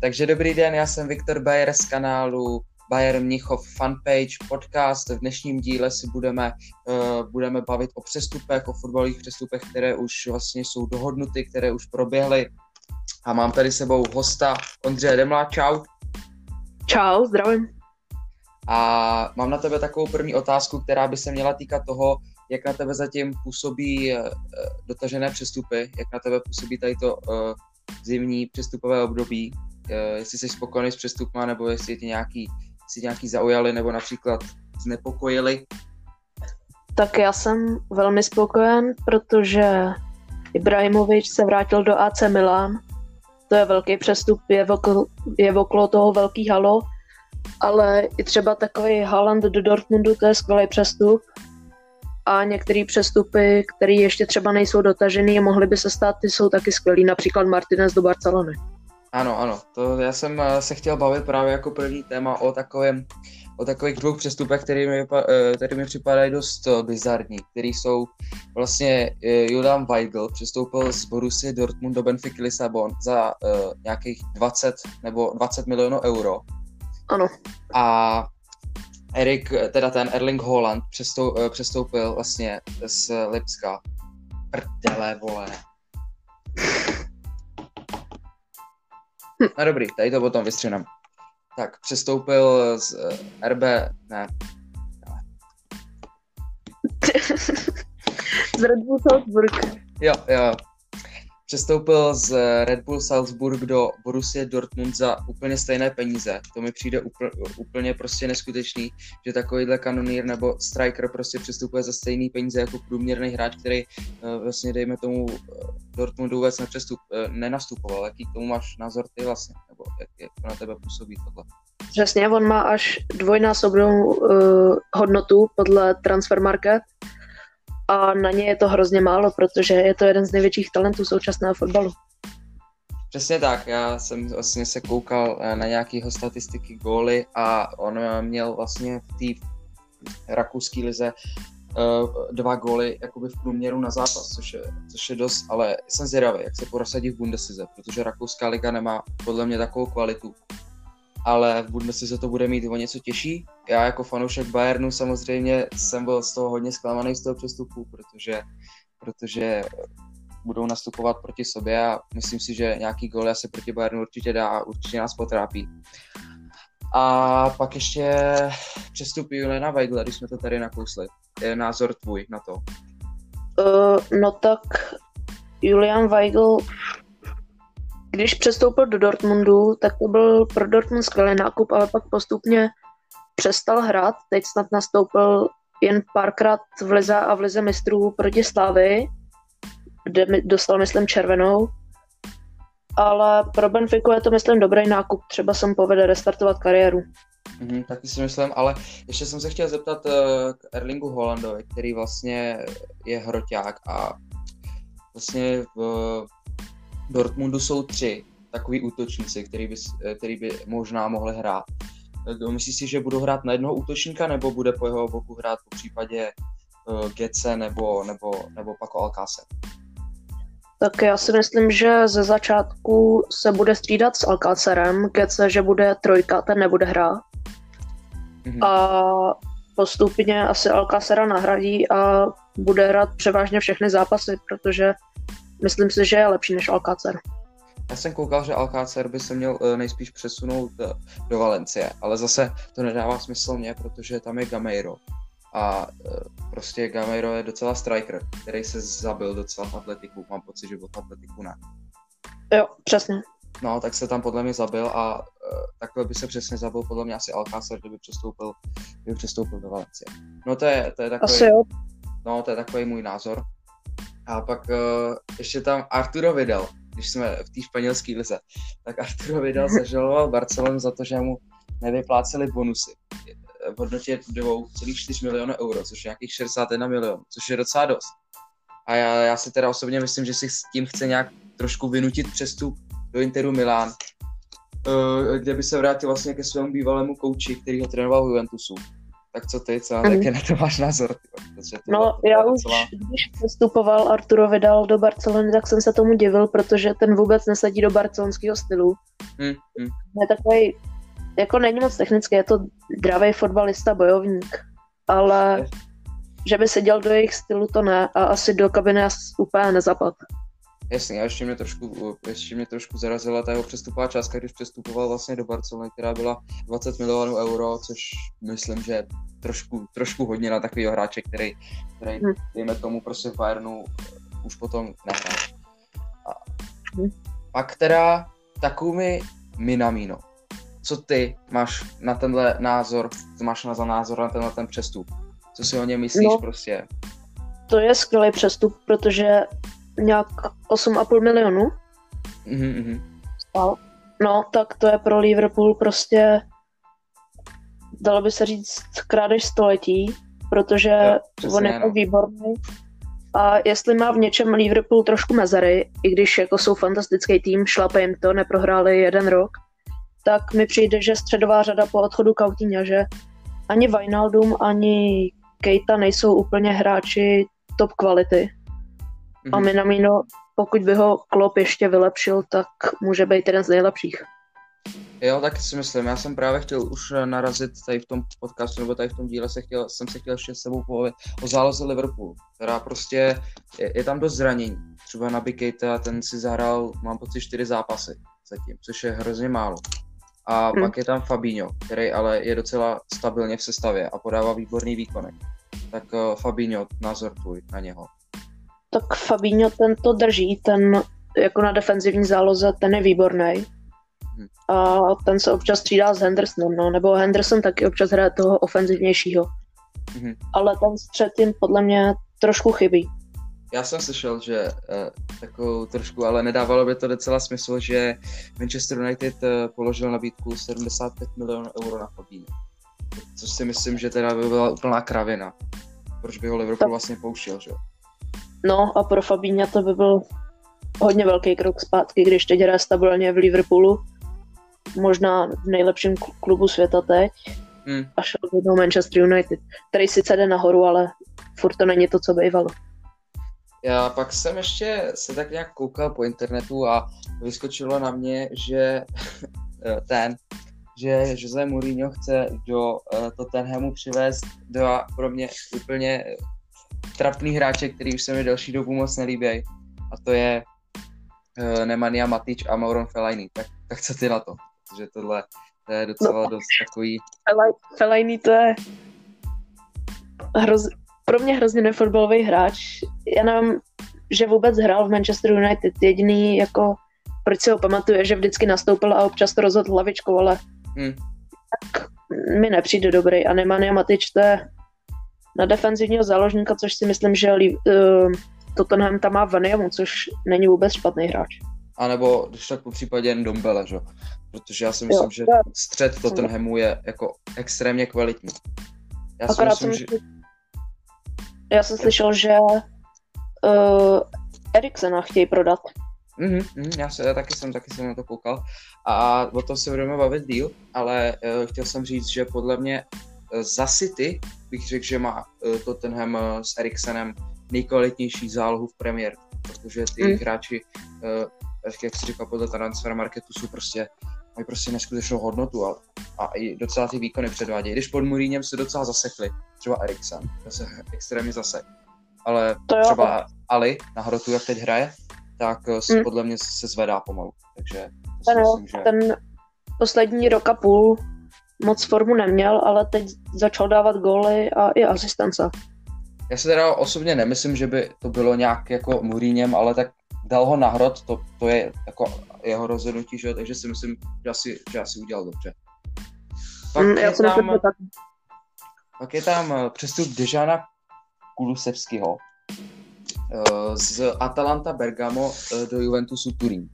takže dobrý den, já jsem Viktor Bayer z kanálu Bayer Mnichov fanpage podcast. V dnešním díle si budeme, uh, budeme bavit o přestupech, o fotbalových přestupech, které už vlastně jsou dohodnuty, které už proběhly. A mám tady sebou hosta Ondřeje Demla. Čau. Čau, zdravím. A mám na tebe takovou první otázku, která by se měla týkat toho, jak na tebe zatím působí uh, dotažené přestupy, jak na tebe působí tady to uh, zimní přestupové období, jestli jsi spokojený s přestupma, nebo jestli tě nějaký, si nějaký zaujali, nebo například znepokojili. Tak já jsem velmi spokojen, protože Ibrahimovič se vrátil do AC Milan. To je velký přestup, je, okolo, je okolo toho velký halo, ale i třeba takový Haaland do Dortmundu, to je skvělý přestup. A některé přestupy, které ještě třeba nejsou dotažený a mohly by se stát, ty jsou taky skvělý, například Martinez do Barcelony. Ano, ano, to já jsem eh, se chtěl bavit právě jako první téma o takovém, o takových dvou přestupech, které mi, eh, které mi připadají dost eh, bizarní, které jsou vlastně Julian Weigl přestoupil z Borussia Dortmund do Benfica Lisabon za uh, nějakých 20 nebo 20 milionů euro. Ano. A Erik, teda ten Erling Haaland přestou, přestoupil vlastně z Lipska. Prdele, vole. No dobrý, tady to potom vystřenám. Tak, přestoupil z uh, RB, ne. z Red Bull Salzburg. Jo, jo. Přestoupil z Red Bull Salzburg do Borussia Dortmund za úplně stejné peníze. To mi přijde úplně, prostě neskutečný, že takovýhle kanonýr nebo striker prostě přestupuje za stejný peníze jako průměrný hráč, který uh, vlastně dejme tomu uh, Dortmundu vůbec nepřestup, uh, nenastupoval. Jaký k tomu máš názor ty vlastně? Nebo jak, jak to na tebe působí tohle? Přesně, on má až dvojnásobnou uh, hodnotu podle Transfer Market a na ně je to hrozně málo, protože je to jeden z největších talentů současného fotbalu. Přesně tak, já jsem vlastně se koukal na nějakého statistiky góly a on měl vlastně v té rakouské lize dva góly jakoby v průměru na zápas, což je, což je dost, ale jsem zvědavý, jak se prosadí v Bundeslize, protože rakouská liga nemá podle mě takovou kvalitu, ale v Bundeslize to bude mít o něco těžší. Já jako fanoušek Bayernu samozřejmě jsem byl z toho hodně zklamaný z toho přestupu, protože, protože budou nastupovat proti sobě a myslím si, že nějaký gol asi proti Bayernu určitě dá a určitě nás potrápí. A pak ještě přestup Juliana Weigla, když jsme to tady nakousli. Je názor tvůj na to? Uh, no tak Julian Weigl když přestoupil do Dortmundu, tak to byl pro Dortmund skvělý nákup, ale pak postupně přestal hrát. Teď snad nastoupil jen párkrát v lize a v lize mistrů proti Slávy, kde mi dostal, myslím, červenou. Ale pro Benfiku je to, myslím, dobrý nákup. Třeba jsem povede restartovat kariéru. Mm, taky si myslím, ale ještě jsem se chtěl zeptat uh, k Erlingu Holandovi, který vlastně je hroťák a vlastně v Dortmundu jsou tři takový útočníci, který by, který by možná mohli hrát. Myslíš si, že budou hrát na jednoho útočníka, nebo bude po jeho boku hrát po případě uh, Gece nebo, nebo, nebo Paco Alcácer? Tak já si myslím, že ze začátku se bude střídat s Alcácerem, Gece, že bude trojka, ten nebude hrát. Mm-hmm. A postupně asi Alcácera nahradí a bude hrát převážně všechny zápasy, protože myslím si, že je lepší než Alcácer. Já jsem koukal, že Alcácer by se měl uh, nejspíš přesunout uh, do Valencie, ale zase to nedává smysl mě, protože tam je Gameiro. A uh, prostě Gameiro je docela striker, který se zabil docela v atletiku. Mám pocit, že byl v atletiku ne. Jo, přesně. No, tak se tam podle mě zabil a uh, takhle by se přesně zabil podle mě asi Alcácer, kdyby přestoupil, kdyby přestoupil do Valencie. No to je, to je takový, asi jo. No, to je takový můj názor. A pak uh, ještě tam Arturo Vidal, když jsme v té španělské lize, tak Arturo Vidal zažaloval Barcelonu za to, že mu nevypláceli bonusy v hodnotě 2,4 milionu euro, což je nějakých 61 milionů, což je docela dost. A já, já si teda osobně myslím, že si s tím chce nějak trošku vynutit přestup do Interu Milán, uh, kde by se vrátil vlastně ke svému bývalému kouči, který ho trénoval v Juventusu. Tak co ty, co, mm. jaký na to máš názor? Ty, to no, já už, celá... když postupoval Arturo Vidal do Barcelony, tak jsem se tomu divil, protože ten vůbec nesadí do barcelonského stylu. Mm, mm. Je takový, jako není moc technický, je to dravý fotbalista, bojovník, ale že by seděl do jejich stylu, to ne, a asi do kabiny úplně nezapad. Jasně, a ještě mě trošku, ještě mě trošku zarazila ta jeho přestupová částka, když přestupoval vlastně do Barcelony, která byla 20 milionů euro, což myslím, že trošku, trošku hodně na takového hráče, který, který hmm. dejme tomu prostě v Bayernu už potom nehrál. A hmm. pak teda Takumi Minamino. Co ty máš na tenhle názor, co máš na za názor na tenhle ten přestup? Co si o něm myslíš no, prostě? To je skvělý přestup, protože nějak 8,5 milionů. Mm-hmm. No, tak to je pro Liverpool prostě dalo by se říct krádež století, protože jo, on je no. výborný. A jestli má v něčem Liverpool trošku mezery, i když jako jsou fantastický tým, šlape jim to, neprohráli jeden rok, tak mi přijde, že středová řada po odchodu Coutinho, že ani Wijnaldum, ani Keita nejsou úplně hráči top kvality. Mm-hmm. A mhm. Minamino, pokud by ho Klopp ještě vylepšil, tak může být jeden z nejlepších. Jo, tak si myslím. Já jsem právě chtěl už narazit tady v tom podcastu, nebo tady v tom díle se chtěl, jsem se chtěl ještě s sebou povědět o záloze Liverpoolu, která prostě je, je tam dost zranění. Třeba na Bikejta, ten si zahrál, mám pocit, čtyři zápasy zatím, což je hrozně málo. A hmm. pak je tam Fabinho, který ale je docela stabilně v sestavě a podává výborný výkony. Tak uh, Fabinho, názor tvůj na něho tak Fabinho ten to drží, ten jako na defenzivní záloze, ten je výborný. Hmm. A ten se občas střídá s Hendersonem, no, nebo Henderson taky občas hraje toho ofenzivnějšího. Hmm. Ale ten střed jim podle mě trošku chybí. Já jsem slyšel, že uh, takovou trošku, ale nedávalo by to docela smysl, že Manchester United uh, položil nabídku 75 milionů euro na Fabinho. Což si myslím, že teda by byla úplná kravina. Proč by ho Liverpool tak. vlastně pouštěl, že jo? No a pro Fabíňa to by byl hodně velký krok zpátky, když teď hraje stabilně v Liverpoolu. Možná v nejlepším klubu světa teď. Hmm. A šel do Manchester United, který sice jde nahoru, ale furt to není to, co bývalo. Já pak jsem ještě se tak nějak koukal po internetu a vyskočilo na mě, že ten, že Jose Mourinho chce do uh, Tottenhamu přivést dva pro mě úplně trapný hráče, který už se mi delší dobu moc nelíbí. A to je uh, Nemanja Matič a Mauron Fellaini. Tak, tak co ty na to? Protože tohle to je docela no, dost takový... Fellaini to je hroz... pro mě hrozně nefotbalový hráč. Já nevím, že vůbec hrál v Manchester United. Jediný jako proč si ho pamatuje, že vždycky nastoupil a občas to rozhodl hlavičkou, ale hmm. tak mi nepřijde dobrý. A Nemanja Matič to je na defenzivního záložníka, což si myslím, že uh, Tottenham tam má Vaniamu, což není vůbec špatný hráč. A nebo když tak po případě jen Dombele, že? Protože já si myslím, jo, že střed Tottenhamu je jako extrémně kvalitní. Já si myslím, že... Já jsem slyšel, že uh, Eriksena chtějí prodat. Mm-hmm, mm, já, se, já taky jsem, taky jsem na to koukal a o tom se budeme bavit díl, ale uh, chtěl jsem říct, že podle mě za City bych řekl, že má uh, Tottenham uh, s Eriksenem nejkvalitnější zálohu v Premier, protože ty mm. hráči, jak jsi říkal, podle transfer marketu jsou prostě mají prostě neskutečnou hodnotu a, a i docela ty výkony předvádějí. Když pod Mourinhem se docela zasekli, třeba Eriksen, to se extrémně zasek. Ale to třeba Ali na hrotu, jak teď hraje, tak mm. podle mě se zvedá pomalu. Takže ten, myslím, že... ten poslední rok a půl moc formu neměl, ale teď začal dávat góly a i asistence. Já si teda osobně nemyslím, že by to bylo nějak jako Muríněm, ale tak dal ho na hrot, to, to je jako jeho rozhodnutí, že? takže si myslím, že asi, že asi udělal dobře. Pak, mm, je, tam, pak je tam eh, přestup Dežana Kulusevského eh, z Atalanta Bergamo eh, do Juventusu Turín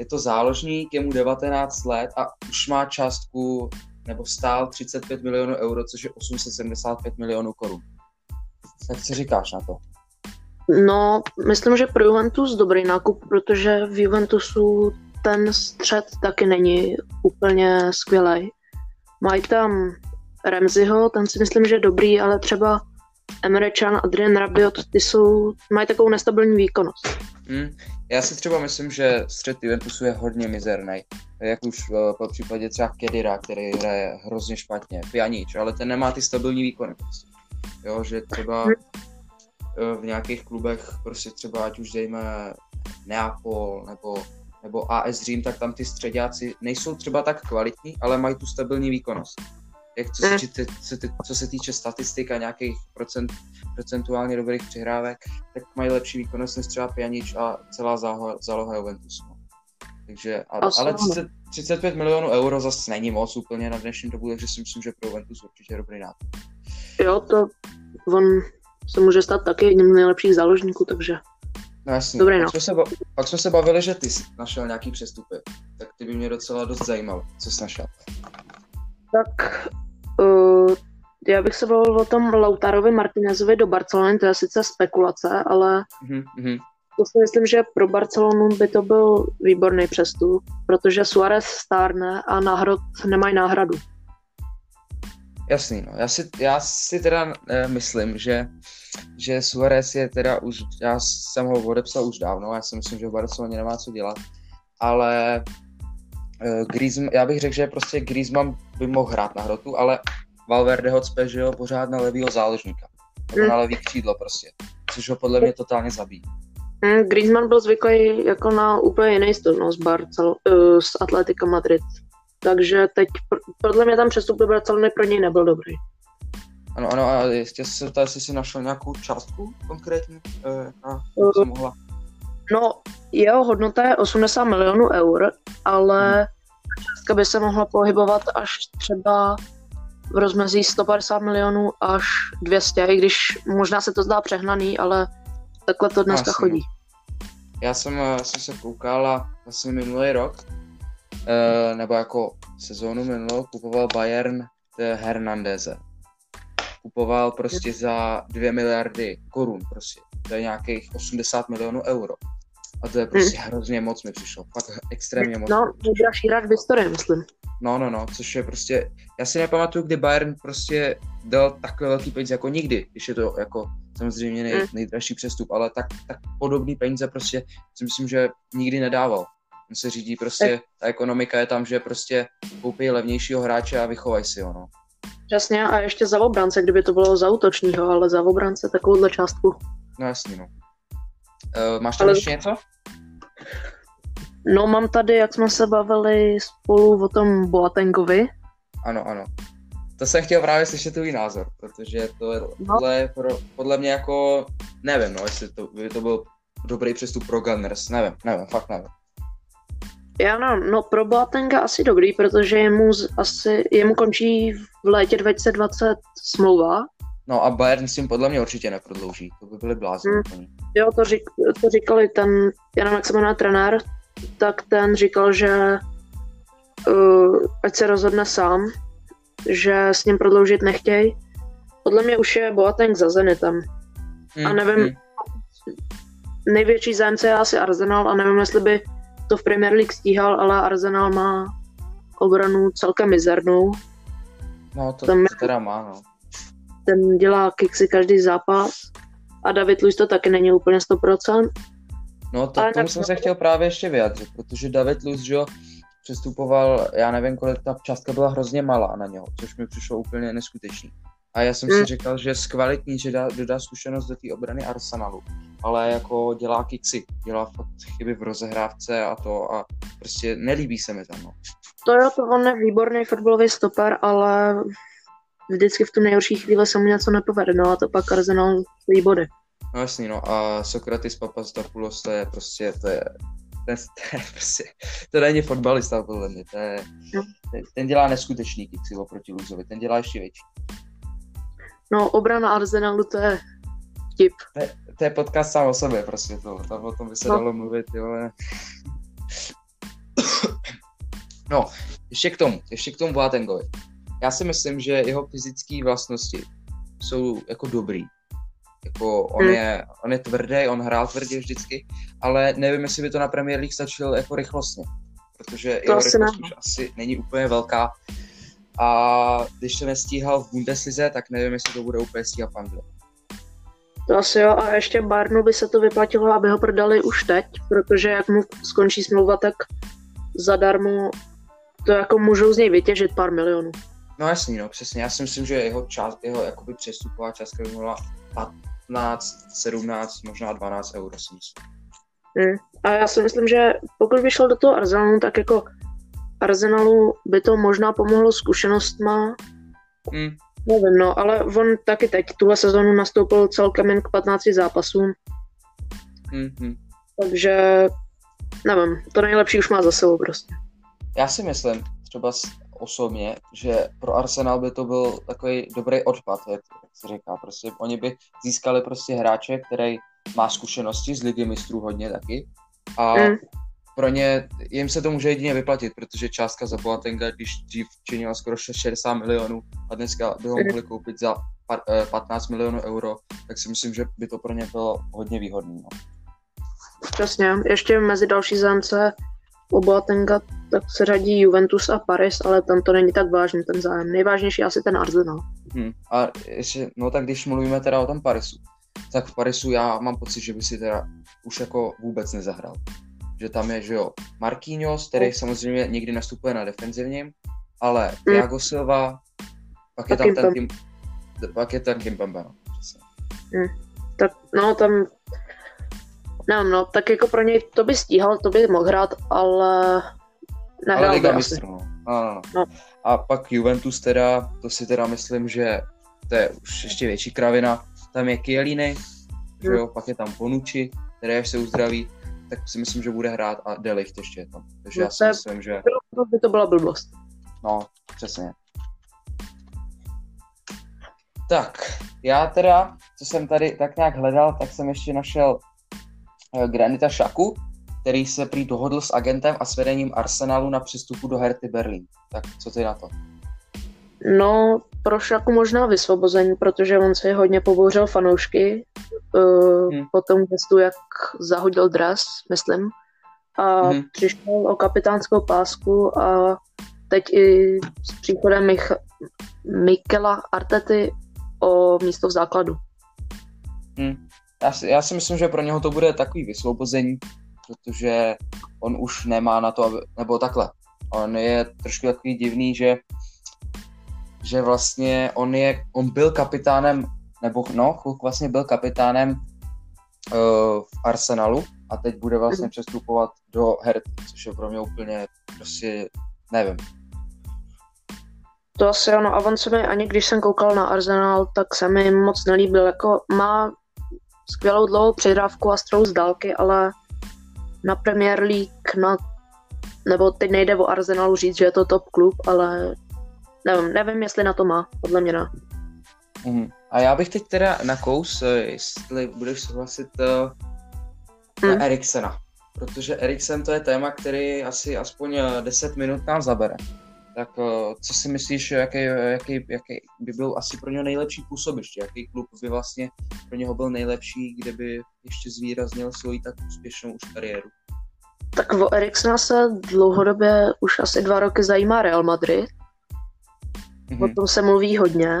je to záložník, je mu 19 let a už má částku, nebo stál 35 milionů euro, což je 875 milionů korun. Tak co říkáš na to? No, myslím, že pro Juventus dobrý nákup, protože v Juventusu ten střed taky není úplně skvělý. Mají tam Remziho, ten si myslím, že je dobrý, ale třeba Emre Can, Adrian Rabiot, ty jsou, mají takovou nestabilní výkonnost. Hmm. Já si třeba myslím, že střed Juventusu je hodně mizerný. Jak už uh, po případě třeba Kedira, který hraje hrozně špatně, Pjanič, ale ten nemá ty stabilní výkony. Prostě. Jo, že třeba uh, v nějakých klubech, prostě třeba ať už dejme Neapol nebo, nebo AS Řím, tak tam ty středáci nejsou třeba tak kvalitní, ale mají tu stabilní výkonnost jak co se, co, co, co se týče statistik a nějakých procent, procentuálně dobrých přihrávek, tak mají lepší výkonnost než třeba Pjanič a celá záloha, záloha Juventusu. Takže, ale, ale 30, 35 milionů euro zase není moc úplně na dnešní dobu, takže si myslím, že pro Juventus určitě dobrý nápad. Jo, to on se může stát taky jedním z nejlepších záložníků, takže No jasně. Dobrý, no. pak, jsme se, pak jsme se bavili, že ty jsi našel nějaký přestupy, tak ty by mě docela dost zajímal, co jsi našel. Tak Uh, já bych se bavil o tom Lautarovi Martinezovi do Barcelony, to je sice spekulace, ale mm-hmm. to si myslím, že pro Barcelonu by to byl výborný přestup, protože Suarez stárne a náhrad nemají náhradu. Jasný, no. Já si, já si teda e, myslím, že, že Suarez je teda už, já jsem ho odepsal už dávno, já si myslím, že v Barceloně nemá co dělat, ale Griezmann, já bych řekl, že prostě Griezmann by mohl hrát na hrotu, ale Valverde ho cpe, že jo, pořád na levýho záložníka. Nebo na levý křídlo prostě, což ho podle mě totálně zabíjí. Mm, Griezmann byl zvyklý jako na úplně jiný styl no, z, Barcel, uh, z Atletica Madrid. Takže teď podle mě tam přestup do Barcelony pro něj nebyl dobrý. Ano, ano, a ještě se ptá, jestli jsi našel nějakou částku konkrétně, uh, a uh, mohla? No, jeho hodnota je 80 milionů eur, ale částka by se mohla pohybovat až třeba v rozmezí 150 milionů až 200, i když možná se to zdá přehnaný, ale takhle to dneska Asi. chodí. Já jsem, eh, jsem se koukal a vlastně minulý rok, eh, nebo jako sezónu minulou, kupoval Bayern Hernandeze. Kupoval prostě za 2 miliardy korun, prostě. To je nějakých 80 milionů euro. A to je prostě hmm. hrozně moc mi přišlo. Fakt extrémně moc. No, nejdražší hráč v historii, myslím. No, no, no, což je prostě, já si nepamatuju, kdy Bayern prostě dal takové velký peníze jako nikdy, když je to jako samozřejmě nej, hmm. nejdražší přestup, ale tak, tak podobný peníze prostě si myslím, že nikdy nedával. On se řídí prostě, ta ekonomika je tam, že prostě koupí levnějšího hráče a vychovají si ho, no. Přesně, a ještě za obrance, kdyby to bylo za útočního, ale za obrance takovouhle částku. No jasně, no. Uh, máš tam ale... ještě něco? No mám tady, jak jsme se bavili spolu o tom Boatengovi. Ano, ano. To jsem chtěl právě slyšet tvůj názor, protože to je no. podle, pro, podle mě jako, nevím, no, jestli to, by to byl dobrý přestup pro Gunners, nevím, nevím, fakt nevím. Já no, no pro Boatenga asi dobrý, protože jemu, asi, jemu končí v létě 2020 smlouva. No a Bayern s tím podle mě určitě neprodlouží, to by byly blázni. Hmm. Jo, to, řík, to říkali ten, já nevím, jak se jmenuje trenér, tak ten říkal, že uh, ať se rozhodne sám, že s ním prodloužit nechtěj. Podle mě už je Boateng za Zenitem. Mm, a nevím, mm. největší zájemce je asi Arsenal a nevím, jestli by to v Premier League stíhal, ale Arsenal má obranu celkem mizernou. No, to, Tam, to teda má, no. Ten dělá kiksy každý zápas a David Luiz to taky není úplně 100%. No tak tomu jsem se chtěl právě ještě vyjádřit, protože David Luiz, že jo, přestupoval, já nevím, kolik ta částka byla hrozně malá na něho, což mi přišlo úplně neskutečný. A já jsem hmm. si říkal, že je zkvalitní, že dá, dodá zkušenost do té obrany Arsenalu, ale jako dělá kiksy, dělá fakt chyby v rozehrávce a to a prostě nelíbí se mi tam. No. To jo, to on je výborný fotbalový stoper, ale vždycky v tu nejhorší chvíli se mu něco nepovede, no a to pak Arsenal stojí body. No jasný, no a Sokratis Papastopoulos to je prostě, to je, ten, to je prostě, to není fotbalista podle mě, to je, no. ten, ten dělá neskutečný kiksy oproti Luzovi, ten dělá ještě větší. No, obrana Arsenalu to je vtip. To je, to je podcast sám o sobě, prostě to, tam o tom by se no. dalo mluvit, jo, ale... No, ještě k tomu, ještě k tomu Boatengovi. Já si myslím, že jeho fyzické vlastnosti jsou jako dobrý, jako on, hmm. je, on je tvrdý, on hrál tvrdě vždycky, ale nevím, jestli by to na Premier League stačilo jako rychlostně, protože to jeho rychlost už asi není úplně velká a když to nestíhal v Bundeslize, tak nevím, jestli to bude úplně stíhat v Anglii. To asi jo, a ještě Barnu by se to vyplatilo, aby ho prodali už teď, protože jak mu skončí smlouva, tak zadarmo to jako můžou z něj vytěžit pár milionů. No jasný, no přesně. Já si myslím, že jeho, čas, jeho jakoby přestupová částka by byla 15, 17, možná 12 euro si myslím. Hmm. A já si myslím, že pokud by šel do toho Arsenalu, tak jako Arsenalu by to možná pomohlo zkušenostma. Hmm. Nevím, no, ale on taky teď tuhle sezonu nastoupil celkem jen k 15 zápasům. Hmm. Takže nevím, to nejlepší už má za sebou prostě. Já si myslím, třeba osobně, že pro Arsenal by to byl takový dobrý odpad, jak, jak se říká. Prostě oni by získali prostě hráče, který má zkušenosti z ligy mistrů hodně taky a mm. pro ně, jim se to může jedině vyplatit, protože částka za Boatenga, když dřív činila skoro 60 milionů a dneska by ho mm. mohli koupit za 15 milionů euro, tak si myslím, že by to pro ně bylo hodně výhodné. No. Přesně, ještě mezi další zájemce o Boatenga tak se řadí Juventus a Paris, ale tam to není tak vážný ten zájem. Nejvážnější asi ten Arsenal. Hmm. A ještě, no tak když mluvíme teda o tom Parisu, tak v Parisu já mám pocit, že by si teda už jako vůbec nezahrál. Že tam je, že jo, Marquinhos, který no. samozřejmě někdy nastupuje na defenzivním, ale hmm. Thiago Silva, pak je tam ten Kim, pak je ten Kimpembe, no. Hmm. Tak no, tam No, no, tak jako pro něj to by stíhal, to by mohl hrát, ale nehrál ale Liga mistrů, no. No, no. no. A pak Juventus teda, to si teda myslím, že to je už ještě větší kravina. Tam je Kieliny, že jo, hmm. pak je tam Ponuči, který až se uzdraví, tak si myslím, že bude hrát a Delicht ještě je tam. Takže no, já si myslím, že... To by to byla blbost. No, přesně. Tak, já teda, co jsem tady tak nějak hledal, tak jsem ještě našel Granita Šaku, který se prý dohodl s agentem a s vedením Arsenalu na přestupu do Herty Berlin. Tak co ty na to? No, pro Šaku možná vysvobození, protože on se hodně pobouřil fanoušky uh, hmm. po tom gestu, jak zahodil dres, myslím. A hmm. přišel o kapitánskou pásku a teď i s příchodem Mich- Mikela Artety o místo v základu. Hmm. Já, si, já si myslím, že pro něho to bude takový vysvobození, protože on už nemá na to, aby, nebo takhle. On je trošku takový divný, že že vlastně on je, on byl kapitánem, nebo no, chvilku vlastně byl kapitánem uh, v Arsenalu a teď bude vlastně mm. přestupovat do Herty, což je pro mě úplně prostě, nevím. To asi ano, a on se mi, ani když jsem koukal na Arsenal, tak se mi moc nelíbil, jako má skvělou dlouhou přihrávku a střelu z dálky, ale na Premier League, na, nebo teď nejde o Arsenalu říct, že je to top klub, ale nevím, nevím, jestli na to má, podle mě ne. Mm. A já bych teď teda na kous, eh, jestli budeš souhlasit uh, na mm. Eriksena, protože Eriksen to je téma, který asi aspoň 10 eh, minut nám zabere. Tak uh, co si myslíš, jaký, jaký, jaký by byl asi pro něho nejlepší působiště? Jaký klub by vlastně pro něho byl nejlepší, kde by ještě zvýraznil svoji tak úspěšnou už kariéru? Tak o Eriksena se dlouhodobě už asi dva roky zajímá Real Madrid mm-hmm. o tom se mluví hodně.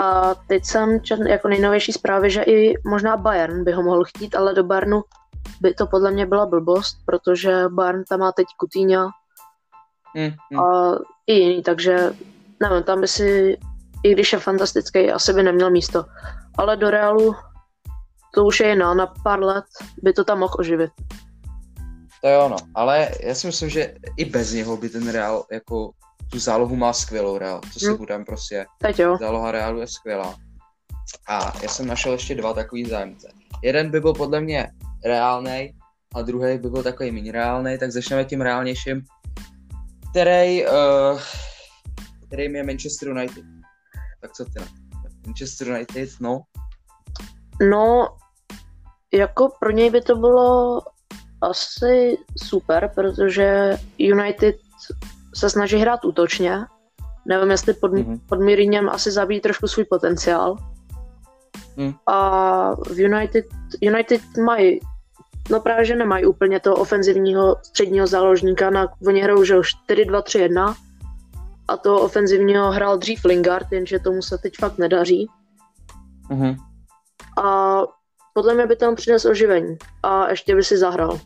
A teď jsem četl jako nejnovější zprávy, že i možná Bayern by ho mohl chtít, ale do Bayernu by to podle mě byla blbost, protože Bayern tam má teď Coutinho mm-hmm. a i jiný, takže nevím, tam by si, i když je fantastický, asi by neměl místo. Ale do Realu to už je jiná, na pár let by to tam mohl oživit. To je ono, ale já si myslím, že i bez něho by ten Real jako tu zálohu má skvělou Real, co si hmm. budem prostě. Teď jo. Záloha Realu je skvělá. A já jsem našel ještě dva takový zájemce. Jeden by byl podle mě reálný a druhý by byl takový méně reálný, tak začneme tím reálnějším, který, uh, kterým je Manchester United. Tak co ty na Manchester United, no? No, jako pro něj by to bylo asi super, protože United se snaží hrát útočně. Nevím, jestli pod, mm-hmm. pod Miriněm asi zabíjí trošku svůj potenciál. Mm. A v United, United mají, no právě, že nemají úplně toho ofenzivního středního záložníka, na, oni hrajou, že 4-2-3-1 a toho ofenzivního hrál dřív Lingard, jenže tomu se teď fakt nedaří. Mhm. A podle mě by tam přinesl oživení a ještě by si zahrál.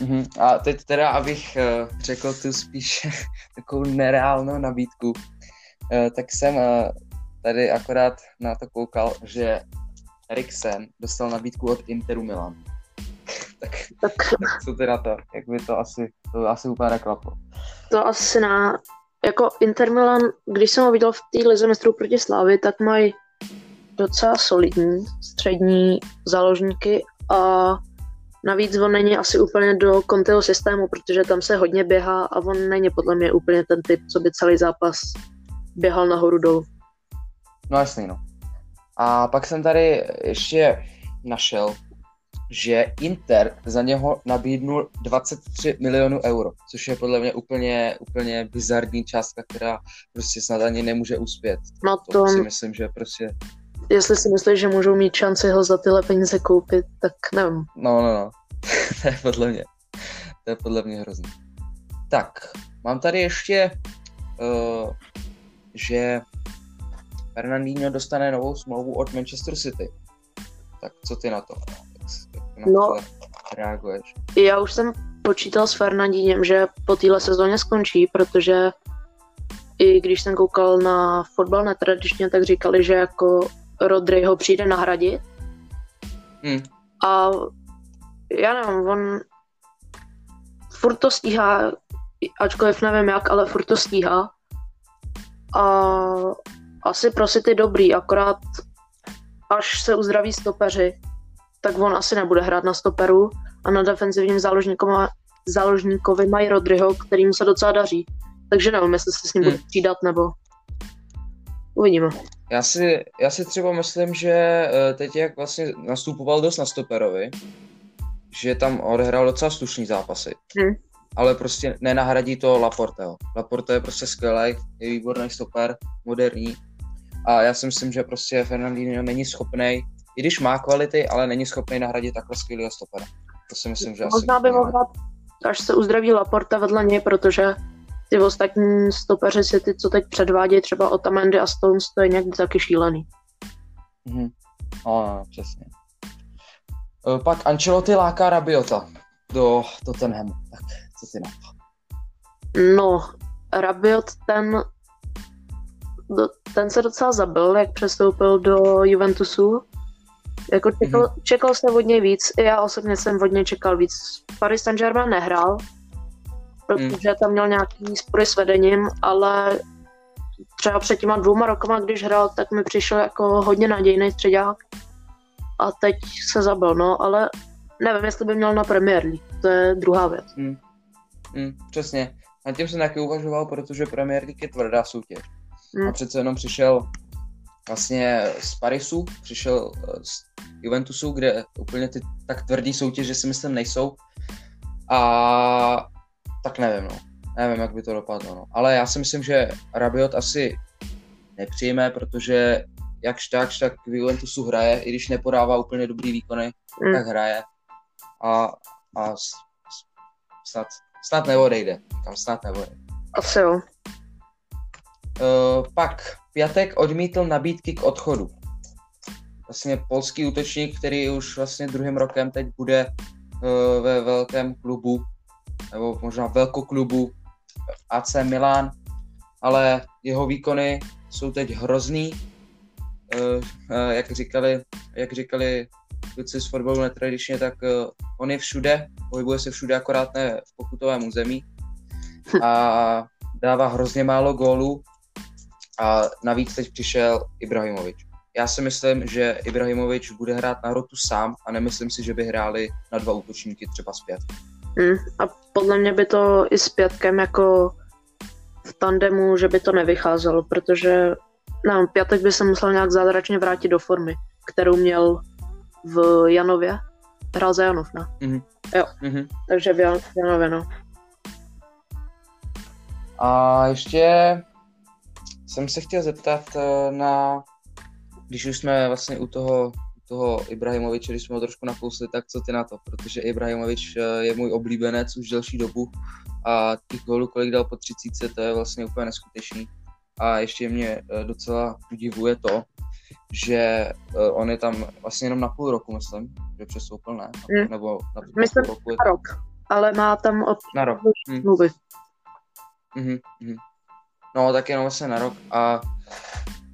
Mhm. A teď teda, abych uh, řekl tu spíš takovou nereálnou nabídku, uh, tak jsem uh, tady akorát na to koukal, že Eriksen dostal nabídku od Interu Milan. Tak, Tak tak co ty na to? Jak by to asi, to asi úplně neklaplo. to asi na... Jako Inter Milan, když jsem ho viděl v té lize mistrů proti Slávy, tak mají docela solidní střední záložníky a navíc on není asi úplně do Conteho systému, protože tam se hodně běhá a on není podle mě úplně ten typ, co by celý zápas běhal nahoru dolů. No jasný, no. A pak jsem tady ještě našel, že Inter za něho nabídnul 23 milionů euro, což je podle mě úplně, úplně bizarní částka, která prostě snad ani nemůže uspět. No To to, si myslím, že prostě, jestli si myslíš, že můžou mít šanci ho za tyhle peníze koupit, tak nevím. no, no, no, to je podle mě, to je podle mě hrozný. Tak, mám tady ještě, uh, že Fernandinho dostane novou smlouvu od Manchester City. Tak co ty na to? Jak, jak na No. to reaguješ? Já už jsem počítal s Fernandínem, že po téhle sezóně skončí, protože i když jsem koukal na fotbal netradičně, tak říkali, že jako Rodry ho přijde nahradit. Hm. A já nevím, on furt to stíhá, ačkoliv nevím jak, ale furt to stíhá. A asi pro City dobrý, akorát až se uzdraví stopeři, tak on asi nebude hrát na stoperu a na defenzivním záložníkovi mají Rodryho, kterým se docela daří. Takže nevím, jestli se s ním Hmm. bude přidat nebo uvidíme. Já si, já si třeba myslím, že eh, teď jak vlastně nastupoval dost na stoperovi, že tam odehrál docela slušný zápasy. Hm. Ale prostě nenahradí to Laporteho. Laporte je prostě skvělý, je výborný stoper, moderní. A já si myslím, že prostě Fernandinho není schopný, i když má kvality, ale není schopný nahradit takhle skvělého stopera. To si myslím, že asi... Možná by mohl hrát, až se uzdraví Laporta vedle něj, protože ty ostatní stopeři si ty, co teď předvádějí, třeba Otamendi a Stones, to je někdy taky šílený. Mhm. No, no, přesně. Eh, Pak Ancelotti láká Rabiota do Tottenhamu. Tak co ty na to? No, Rabiot ten, ten se docela zabil, jak přestoupil do Juventusu. Jako čekal, mm-hmm. čekal jsem od něj víc, i já osobně jsem od něj čekal víc. Paris Saint-Germain nehrál, protože tam měl nějaký spory s vedením, ale třeba před těma dvouma rokama, když hrál, tak mi přišel jako hodně nadějný středák a teď se zabil, no, ale nevím, jestli by měl na Premier League, to je druhá věc. Hmm. Hmm, přesně. Na tím jsem taky uvažoval, protože Premier League je tvrdá soutěž. Hmm. A přece jenom přišel vlastně z Parisu, přišel eh, z Juventusu, kde úplně ty tak tvrdý soutěže si myslím nejsou. A tak nevím, no. Nevím, jak by to dopadlo, no. Ale já si myslím, že Rabiot asi nepřijme, protože jakž takž tak v Juventusu hraje, i když nepodává úplně dobrý výkony, Hmm. tak hraje. A, a snad, snad neodejde. Tam snad neodejde. Asi jo. Uh, pak Piatek odmítl nabídky k odchodu. Vlastně polský útočník, který už vlastně druhým rokem teď bude uh, ve velkém klubu, nebo možná velkoklubu AC Milan, ale jeho výkony jsou teď hrozný. Uh, jak říkali, jak říkali kluci z fotbalu netradičně, tak on je všude, pohybuje se všude, akorát ne v pokutovém území. A dává hrozně málo gólů, a navíc teď přišel Ibrahimovič. Já si myslím, že Ibrahimovič bude hrát na rotu sám a nemyslím si, že by hráli na dva útočníky třeba zpět. Hmm. A podle mě by to i s pětkem jako v tandemu, že by to nevycházelo, protože nevím, pětek by se musel nějak zázračně vrátit do formy, kterou měl v Janově. Hrál za Janov, ne? Mhm. Takže v Jan- v Janově, no. A ještě jsem se chtěl zeptat eh, na, když už jsme vlastně u toho, u toho Ibrahimoviče, když jsme ho trošku nakousli, tak co ty na to? Protože Ibrahimovič eh, je můj oblíbenec už delší dobu a těch gólů, kolik dal po 30, to je vlastně úplně neskutečný. A ještě mě eh, docela udivuje to, že on je tam vlastně jenom na půl roku, myslím, že přestoupil, ne? Mm. Nebo na, myslím, na půl roku. Na rok, ale má tam od na rok. Mm. Mm-hmm, mm-hmm. No, tak jenom vlastně na rok a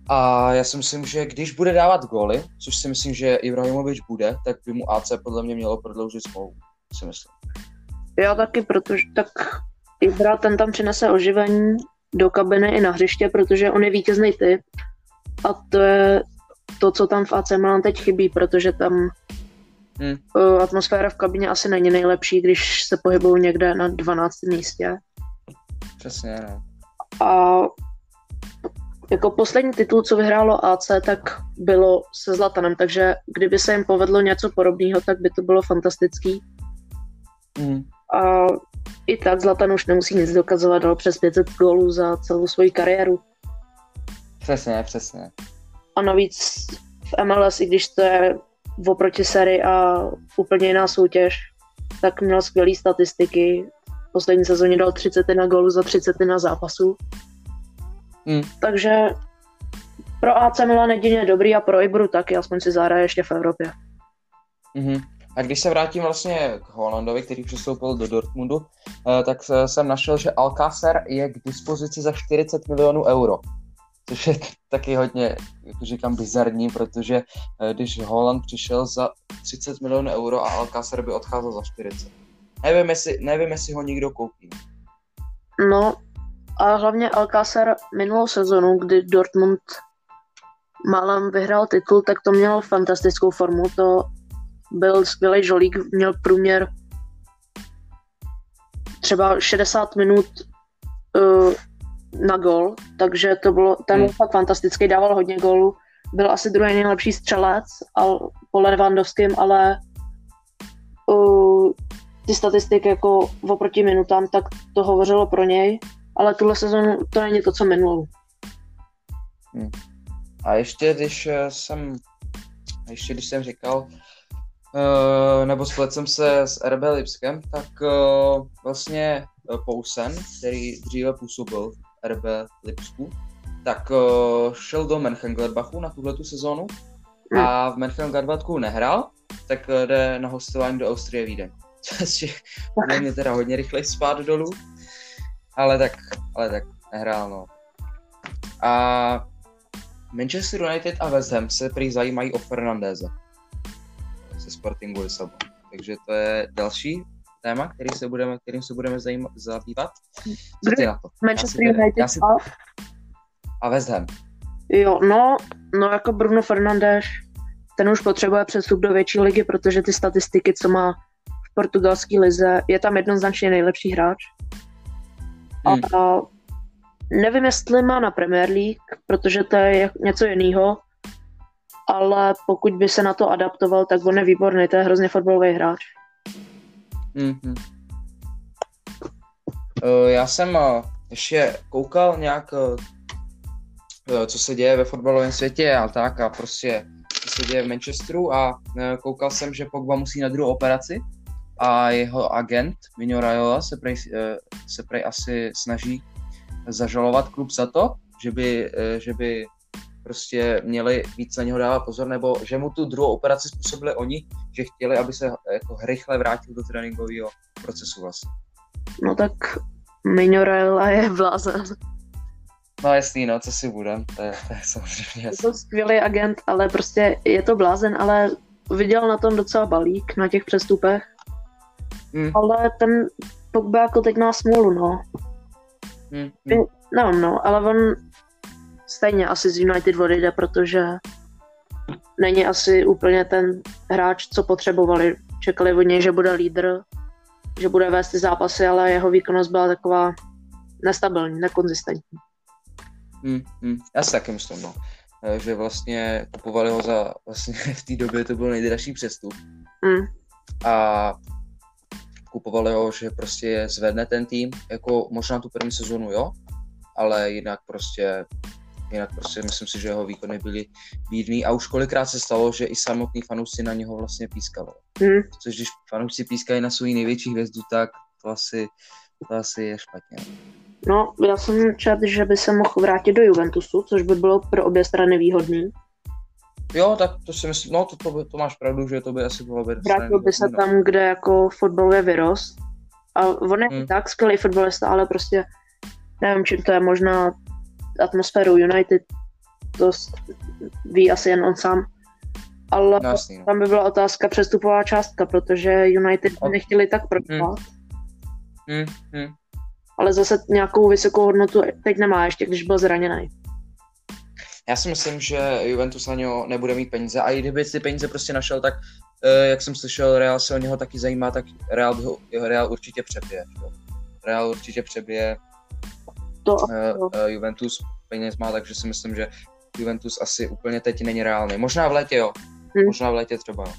a já si myslím, že když bude dávat góly, což si myslím, že Ibrahimovič bude, tak by mu AC podle mě mělo prodloužit smlouvu, si myslím. Já taky, protože tak Ibra ten tam přinese oživení do kabiny i na hřiště, protože on je vítězný typ a to je to, co tam v AC Milan teď chybí, protože tam hmm. atmosféra v kabině asi není nejlepší, když se pohybují někde na 12. místě. Přesně, no. A jako poslední titul, co vyhrálo AC, tak bylo se Zlatanem, takže kdyby se jim povedlo něco podobného, tak by to bylo fantastický. Mm. A i tak Zlatan už nemusí nic dokazovat, dal přes 500 gólů za celou svoji kariéru. Přesně, přesně. A navíc v MLS, i když to je oproti sérii a úplně jiná soutěž, tak měl skvělé statistiky. V poslední sezóně dal 30 na gólu za 30 na zápasu. Hmm. Takže pro AC Milan jedině dobrý a pro Ibru taky, aspoň si zahraje ještě v Evropě. Mm-hmm. A když se vrátím vlastně k Holandovi, který přestoupil do Dortmundu, eh, tak jsem našel, že Alcácer je k dispozici za 40 milionů euro. Což je taky hodně, jak říkám, bizarní, protože eh, když Holland přišel za 30 milionů euro a Alcácer by odcházel za 40. Nevím, jestli, nevím, jestli ho někdo koupí. No, a hlavně Alcácer minulou sezonu, kdy Dortmund málem vyhrál titul, tak to měl fantastickou formu. To byl skvělý žolík, měl průměr třeba 60 minut uh, na gol, takže to bylo, ten hmm. fakt fantastický, dával hodně gólů. Byl asi druhý nejlepší střelec al, po Lewandowským, ale uh, ty statistiky jako oproti minutám, tak to hovořilo pro něj ale tuhle sezonu to není to, co minulou. Hmm. A ještě když eh, jsem, ještě když jsem říkal, uh, nebo splet jsem se s RB Lipskem, tak uh, vlastně Pousen, který dříve působil v RB Lipsku, tak šel do Mönchengladbachu na tuhle sezónu hmm. a v Mönchengladbachu nehrál, tak jde na hostování do Austrie Vídeň. Což je mě teda hodně rychle spát dolů, ale tak, ale tak nehrál, no. A Manchester United a West Ham se prý zajímají o Fernandéze ze Sportingu Lisabon. Takže to je další téma, který se budeme, kterým se budeme zajímat, zabývat. Co ty na to? Manchester United si... a... West Ham. Jo, no, no jako Bruno Fernandes, ten už potřebuje přestup do větší ligy, protože ty statistiky, co má portugalské lize, je tam jednoznačně nejlepší hráč. Hmm. A nevím, jestli má na Premier League, protože to je něco jiného, ale pokud by se na to adaptoval, tak on je výborný, to je hrozně fotbalový hráč. Mm-hmm. Já jsem uh, ještě koukal nějak, uh, co se děje ve fotbalovém světě a tak a prostě co se děje v Manchesteru a koukal jsem, že Pogba musí na druhou operaci a jeho agent Mino Raiola se prej, eh, se prej asi snaží zažalovat klub za to, že by, eh, že by prostě měli víc na něho dávat pozor, nebo že mu tu druhou operaci způsobili oni, že chtěli, aby se jako rychle vrátil do tréninkového procesu vlastně. No tak Mino Raiola je blázen. No jasný, no, co si budem, to je, to je samozřejmě jasný. Je to skvělý agent, ale prostě je to blázen, ale viděl na tom docela balík, na těch přestupech Hmm. Ale ten Pogba jako teď má smůlu, no. Hmm. No, no, ale on stejně asi z United odejde, protože není asi úplně ten hráč, co potřebovali. Čekali od něj, že bude lídr, že bude vést ty zápasy, ale jeho výkonnost byla taková nestabilní, nekonzistentní. Hmm, hmm. Já si taky myslím, no. Eh, že vlastně kupovali ho za, vlastně v té době to byl nejdražší přestup. Hmm. A kupovali ho, že prostě zvedne ten tým, jako možná tu první sezonu, jo, ale jinak prostě jinak prostě myslím si, že jeho výkony byly bídný a už kolikrát se stalo, že i samotní fanoušci na něho vlastně pískali. Hmm. Což když fanoušci pískají na svou největší hvězdu, tak to asi, to asi je špatně. No, já jsem četl, že by se mohl vrátit do Juventusu, což by bylo pro obě strany výhodný. Jo, tak to si myslím, no to, to, to máš pravdu, že to by asi bylo by Vrátil by se tam, kde jako fotbalově vyrost. A on je Hmm. tak skvělý fotbalista, ale prostě nevím, čím to je, možná atmosférou United, to ví asi jen on sám. Ale No, jasný, no. tam by byla otázka přestupová částka, protože United by Ok. nechtěli tak prodávat, Hmm, hmm. ale zase nějakou vysokou hodnotu teď nemá ještě, když byl zraněný. Já si myslím, že Juventus na něho nebude mít peníze a i kdyby ty peníze prostě našel, tak eh, jak jsem slyšel, Real se o něho taky zajímá, tak Real, by ho, Real určitě přebije. jo. Real určitě přebije To eh, Juventus peněz má, takže si myslím, že Juventus asi úplně teď není reálný. Možná v létě, jo. Hmm. Možná v létě třeba, jo.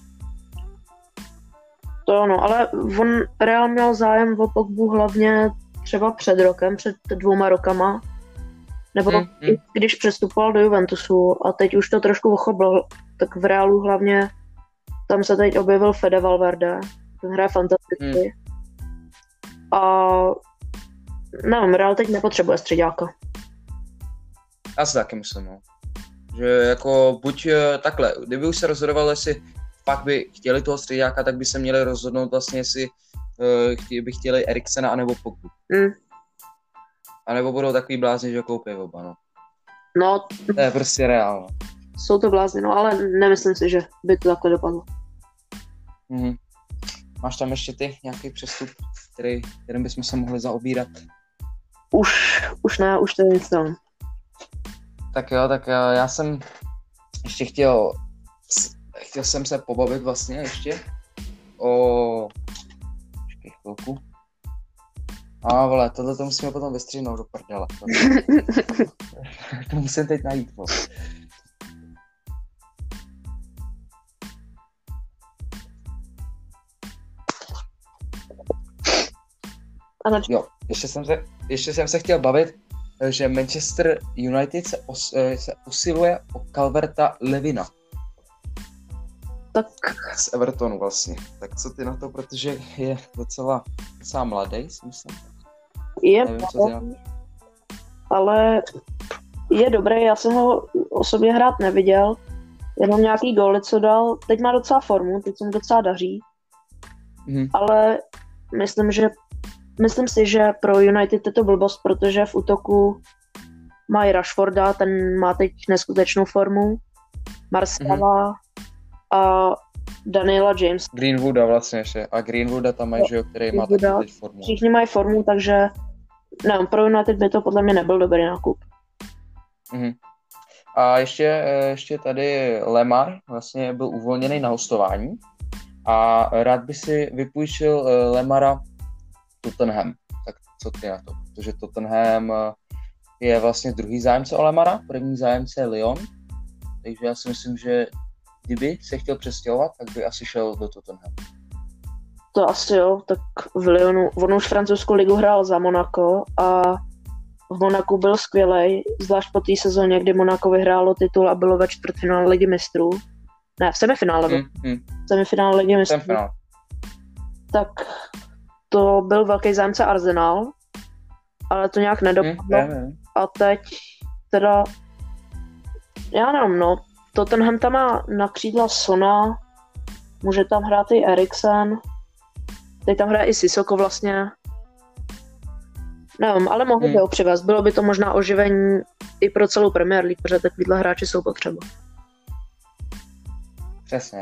To ano, ale on Real měl zájem o Pogbu hlavně třeba před rokem, před dvouma rokama, nebo hmm. i když přestupoval do Juventusu a teď už to trošku ochoblo, tak v Realu hlavně tam se teď objevil Fede Valverde, ten hraje fantasticky. A nevím, Real teď nepotřebuje středáka. Já si taky myslím, no. Že jako buď eh, takhle, kdyby už se rozhodoval, jestli pak by chtěli toho středáka, tak by se měli rozhodnout vlastně, jestli uh, by chtěli Eriksena anebo Pogbu. Mm. A nebo budou takový blázni, že koupí oba, no. No, To je prostě reálno. jsou to blázni, no, ale nemyslím si, že by to takhle dopadlo. Mhm. Máš tam ještě ty nějaký přestup, který, kterým bychom se mohli zaobírat? Už, už ne, už to je nic tam. Tak jo, tak eh, já jsem ještě chtěl, chtěl jsem se pobavit vlastně ještě o... Počkej chvilku. A vole, tohle to musíme potom vystřihnout do prdele. To, to musím teď najít, vole. Ano, Jo, ještě jsem se, ještě jsem se chtěl bavit, že Manchester United se, os, eh, se usiluje o Calverta Levina tak z Evertonu vlastně. Tak co ty na to, protože je docela, docela mladý, si myslím. Je Nevím, ale je dobrý, já jsem ho o sobě hrát neviděl, jenom nějaký góly, co dal, teď má docela formu, teď se mu docela daří, Mhm. ale myslím, že myslím si, že pro United je to blbost, protože v útoku mají Rashforda, ten má teď neskutečnou formu, Marcela a Daniela James. Greenwooda vlastně ještě. A Greenwooda tam mají, že jo, který má taky Greenwooda. teď formu. Všichni mají formu, takže ne, pro United by to podle mě nebyl dobrý nákup. Mhm. A ještě, ještě tady Lemar vlastně byl uvolněný na hostování a rád by si vypůjčil eh, Lemara Tottenham. Tak co ty na to? Protože Tottenham eh, je vlastně druhý zájemce o Lemara, první zájemce je Lyon, takže já si myslím, že kdyby se chtěl přestěhovat, tak by asi šel do Tottenham. To asi jo, tak v Lyonu, on už francouzskou ligu hrál za Monaco a v Monaku byl skvělý, zvlášť po té sezóně, kdy Monaco vyhrálo titul a bylo ve čtvrtfinále ligy mistrů. Ne, v semifinále. Hmm, hmm, v semifinále ligy mistrů. jsem finál. Tak to byl velký zájemce Arsenal, ale to nějak Hmm, nedopadlo. nevím. A teď teda, já nevím, no, Tottenham tam má na křídla Sona, může tam hrát i Eriksen, teď tam hraje i Sissoko vlastně. Nevím, ale mohli Hmm. by ho přivést. Bylo by to možná oživení i pro celou Premier League, protože takovýhle hráči jsou potřeba. Přesně.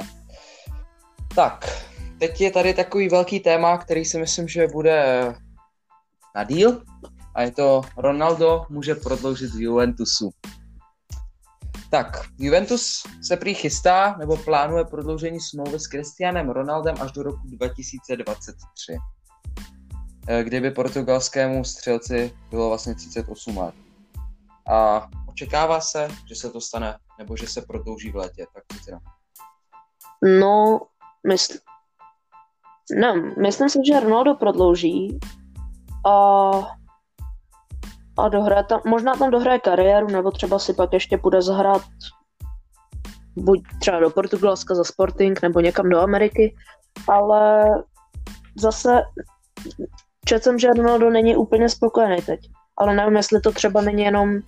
Tak, teď je tady takový velký téma, který si myslím, že bude na díl. A je to Ronaldo může prodloužit Juventusu. Tak, Juventus se prý chystá nebo plánuje prodloužení smlouvy s Cristianem Ronaldem až do roku 2023. eh, Kdyby portugalskému střelci bylo vlastně 38 let. A očekává se, že se to stane, nebo že se prodlouží v létě. Tak co to? No, mysl... ne, myslím si, že Ronaldo prodlouží a a dohraje tam, možná tam dohraje kariéru, nebo třeba si pak ještě půjde zahrát buď třeba do Portugalska za Sporting, nebo někam do Ameriky, ale zase četl jsem, že Ronaldo není úplně spokojený teď, ale nevím, jestli to třeba není jenom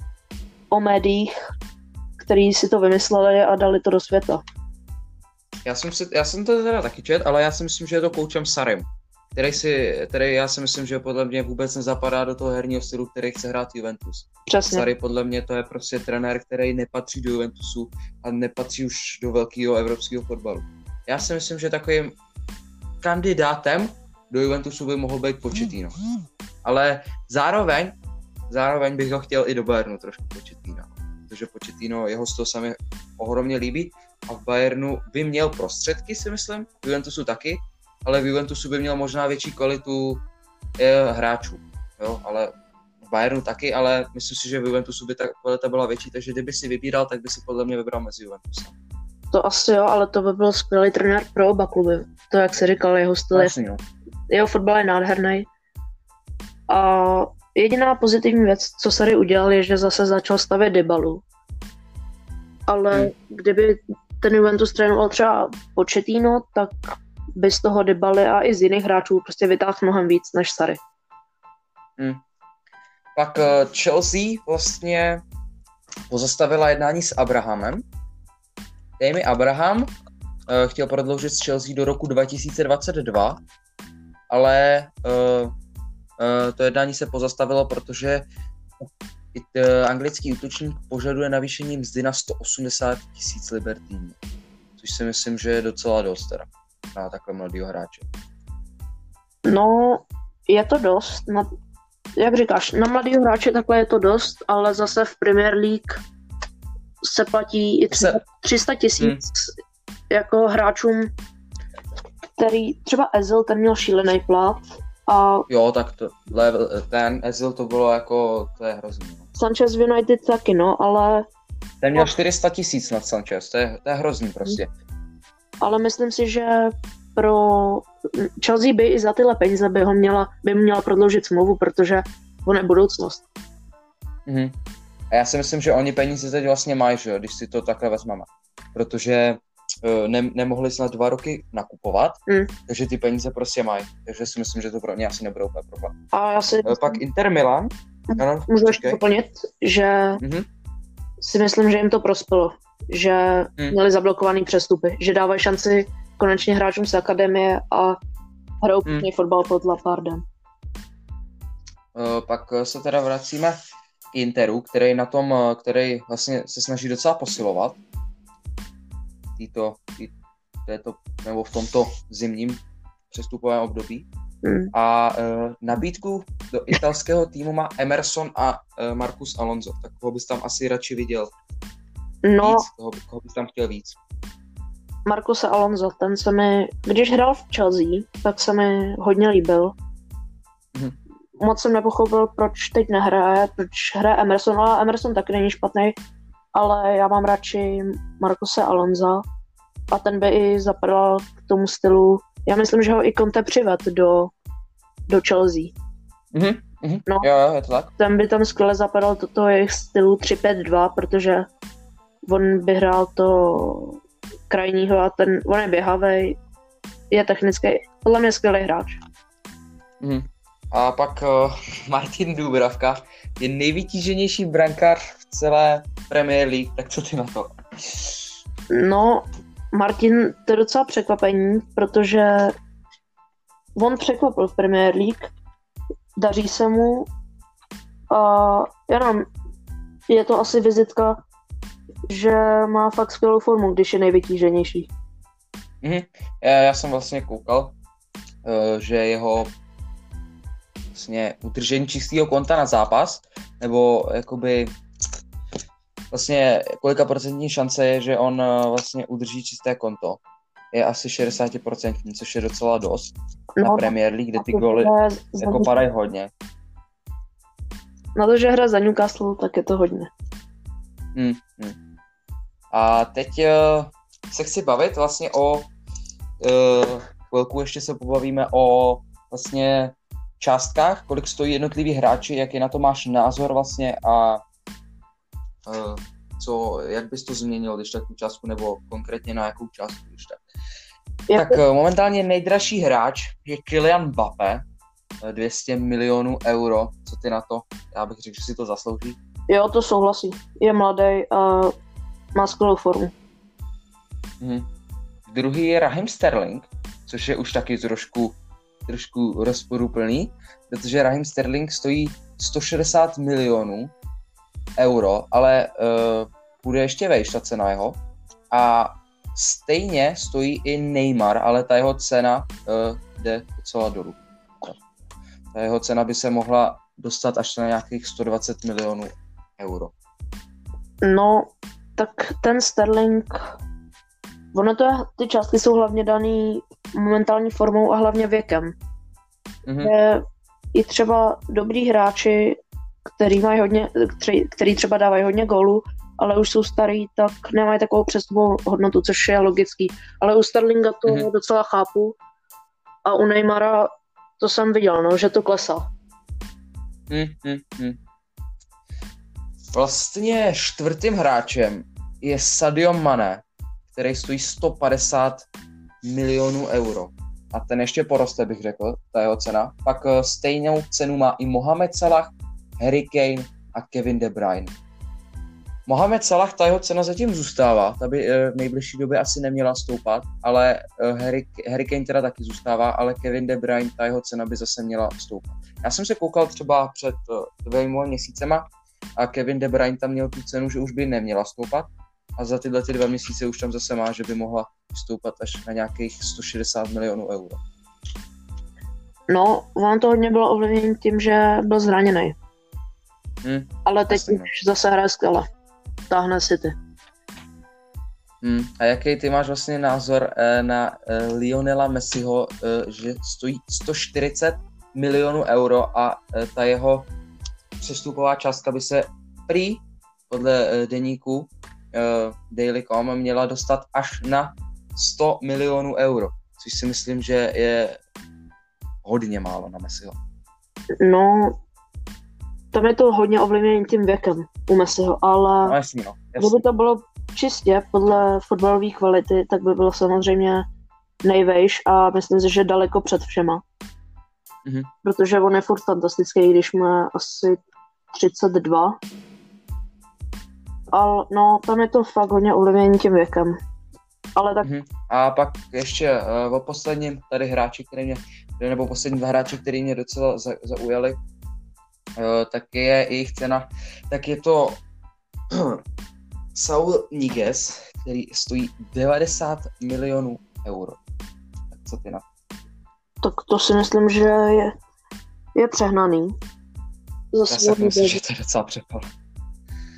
o médiích, který si to vymysleli a dali to do světa. Já jsem, si, já jsem to teda taky čet, ale já si myslím, že je to koučem Sarem, který, si, který já si myslím, že podle mě vůbec nezapadá do toho herního stylu, který chce hrát Juventus. Přesně. Sary podle mě to je prostě trenér, který nepatří do Juventusu a nepatří už do velkého evropského fotbalu. Já si myslím, že takovým kandidátem do Juventusu by mohl být Pochettino. Ale zároveň, zároveň bych ho chtěl i do Bayernu trošku Pochettino. Protože Pochettino, jeho to se mi ohromně líbí a v Bayernu by měl prostředky, si myslím, v Juventusu taky, ale v Juventusu by měl možná větší kvalitu eh, hráčů, jo, ale v Bayernu taky, ale myslím si, že v Juventusu by ta kvalita byla větší, takže kdyby si vybíral, tak by si podle mě vybral mezi Juventusem. To asi jo, ale to by byl skvělý trenér pro oba kluby. To, jak se říkal, jeho styl je, no. jeho fotbal je nádherný. A jediná pozitivní věc, co Sary udělal, je, že zase začal stavět Dybalu. Ale Hmm. kdyby ten Juventus trénoval třeba Pochettino, tak by z toho Dybaly a i z jiných hráčů prostě vytáhl mnohem víc než Sary. Pak eh, Chelsea vlastně pozastavila jednání s Abrahamem. Jamie Abraham eh, chtěl prodloužit s Chelsea do roku 2022, ale eh, to jednání se pozastavilo, protože anglický útočník požaduje navýšení mzdy na 180 tisíc liber což si myslím, že je docela dost teda na takhle mladého hráče. No, je to dost. Na, jak říkáš, na mladého hráče takhle je to dost, ale zase v Premier League se platí i třeba Se- 300 tisíc jako hráčům, který třeba Ezil, ten měl šílený plat a Jo, tak to, level, ten Ezil to bylo jako, to je hrozný. no. Sanchez v United taky, no, ale, Ten měl 400 tisíc nad Sanchez, to je, to je hrozný prostě. Ale myslím si, že pro Chelsea by i za tyhle peníze by ho měla, by mu měla prodloužit smlouvu, protože on je budoucnost. Mhm. A já si myslím, že oni peníze teď vlastně mají, že jo, když si to takhle vezmeme. Protože eh, ne, nemohli snad dva roky nakupovat, Mm. takže ty peníze prostě mají. Takže si myslím, že to pro ně asi nebude úplně problém. A já si Pak Inter Milan. Ano, můžu ještě doplnit, že Mhm. si myslím, že jim to prospělo, že Hmm. měli zablokovaný přestupy, že dávají šanci konečně hráčům z akademie a hrajou Hmm. pěkný fotbal pod Lapardem. Eh, Pak eh, se teda vracíme k Interu, který na tom, eh, který vlastně se snaží docela posilovat. Týto, tý, této, nebo v tomto zimním přestupovém období. Hmm. A uh, nabídku do italského týmu má Emerson a uh, Marcus Alonso. Tak koho bys tam asi radši viděl No, víc? Koho, koho bys tam chtěl víc? Marcos Alonso, ten se mi, když hrál v Chelsea, tak se mi hodně líbil. Mhm. Moc jsem nepochopil, proč teď nehraje, proč hraje Emerson, ale Emerson taky není špatný, ale já mám radši Marcose Alonza a ten by i zapadal k tomu stylu. Já myslím, že ho i Conte přived do, do Chelsea. Mhm, mhm. No. Jo, jo, je to tak. Ten by tam skvěle zapadal do toho jejich stylu 3-5-2, protože on by hrál to krajního a ten, on je běhavý, je technický, podle mě skvělý hráč. Mhm. A pak uh, Martin Dubravka je nejvytíženější brankář v celé Premier League, tak co ty na to? No, Martin, to je docela překvapení, protože on překvapil v Premier League, daří se mu a já nevím, je to asi vizitka, že má fakt skvělou formu, když je nejvytíženější. Mhm. Já, já jsem vlastně koukal, eh, že jeho vlastně udržení čistého konta na zápas, nebo jakoby vlastně kolika procentní šance je, že on eh, vlastně udrží čisté konto. Je asi 60%, což je docela dost na Premier League, kde ty No, goly jako padají hodně. Na to, že hra za Newcastle, tak je to hodně. Hmm. A teď uh, se chci bavit vlastně o uh, chvilku ještě se pobavíme o vlastně částkách, kolik stojí jednotliví hráči, jaký na to máš názor vlastně a uh, co, jak bys to změnil, když tak tu částku, nebo konkrétně na jakou částku, když tak. Jak... Tak momentálně nejdražší hráč je Kylian Mbappé, 200 milionů euro. Co ty na to? Já bych řekl, že si to zaslouží. Jo, to souhlasí. Je mladý a má skvělou formu. Mhm. Druhý je Rahim Sterling, což je už taky trošku, trošku rozporuplný, protože Rahim Sterling stojí 160 milionů euro, ale uh, bude ještě vejš ta cena jeho. A stejně stojí i Neymar, ale ta jeho cena uh, jde docela dolů. Ta jeho cena by se mohla dostat až na nějakých 120 milionů euro. No, tak ten Sterling, ono to, ty částky jsou hlavně daný momentální formou a hlavně věkem. Mm-hmm. Je i třeba dobrý hráči, který, mají hodně, který, který třeba dávají hodně gólů, ale už jsou starý, tak nemají takovou přestupovou hodnotu, což je logický. Ale u Sterlinga to mm-hmm. docela chápu a u Neymara to jsem viděl, no, že to klesá. Hmm, hmm, hmm. Vlastně čtvrtým hráčem je Sadio Mane, který stojí 150 milionů euro. A ten ještě poroste, bych řekl, ta jeho cena. Pak eh, stejnou cenu má i Mohamed Salah, Harry Kane a Kevin De Bruyne. Mohamed Salah, ta jeho cena zatím zůstává, ta by eh, v nejbližší době asi neměla stoupat, ale eh, Harry, Harry Kane teda taky zůstává, ale Kevin De Bruyne, ta jeho cena by zase měla stoupat. Já jsem se koukal třeba před dvěma měsícema a Kevin De Bruyne tam měl tu cenu, že už by neměla stoupat a za tyhle ty dva měsíce už tam zase má, že by mohla stoupat až na nějakých 160 milionů euro. No, vám to hodně bylo ovlivnění tím, že byl zraněný. Hmm, ale teď už zase hraje skvěle táhne City. Hmm. A jaký ty máš vlastně názor eh, na eh, Lionela Messiho, eh, že stojí 140 milionů euro a eh, ta jeho přestupová částka by se prý podle eh, deníku eh, Daily.com měla dostat až na 100 milionů euro, což si myslím, že je hodně málo na Messiho. No, tam je to hodně ovlivněné tím věkem u Messiho, ale no, jasný, no, jasný. kdyby to bylo čistě podle fotbalové kvality, tak by bylo samozřejmě nejvejš a myslím si, že daleko před všema. Mm-hmm. Protože on je furt fantastický, když má asi 32. Ale no, tam je to fakt hodně ovlivnění tím věkem. Ale tak... Mm-hmm. A pak ještě uh, o posledním tady hráči, který mě, nebo poslední dva hráči, který mě docela zaujali, Eh, tak je jejich cena, tak je to Saul Niguez, který stojí 90 milionů euro. Tak co ty na Tak to si myslím, že je, je přehnaný. Zase já si myslím, že to je docela přepal.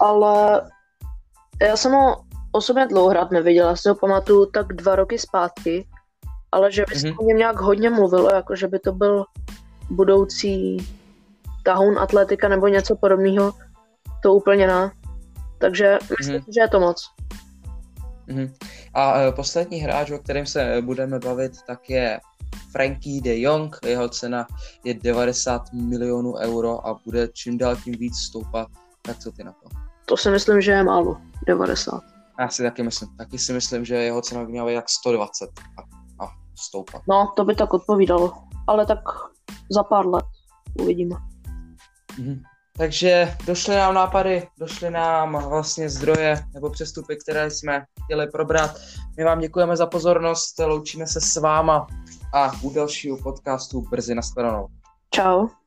Ale já jsem ho osobně dlouho hrát neviděl, já si ho pamatuju tak dva roky zpátky, ale že by mm-hmm. se o něm nějak hodně mluvilo, jako že by to byl budoucí tahoun atletika nebo něco podobného, to úplně ne. Takže myslím, mm-hmm. že je to moc. Mm-hmm. A uh, poslední hráč, o kterém se budeme bavit, tak je Frankie de Jong. Jeho cena je 90 milionů euro a bude čím dál tím víc stoupat. Tak co ty na to? To si myslím, že je málo. 90. Já si taky myslím. Taky si myslím, že jeho cena by měla být jak 120 a, a stoupat. No, to by tak odpovídalo. Ale tak za pár let uvidíme. Mhm. Takže došly nám nápady, došly nám vlastně zdroje nebo přestupy, které jsme chtěli probrat. My vám děkujeme za pozornost, loučíme se s váma a u dalšího podcastu brzy nashledanou. Ciao.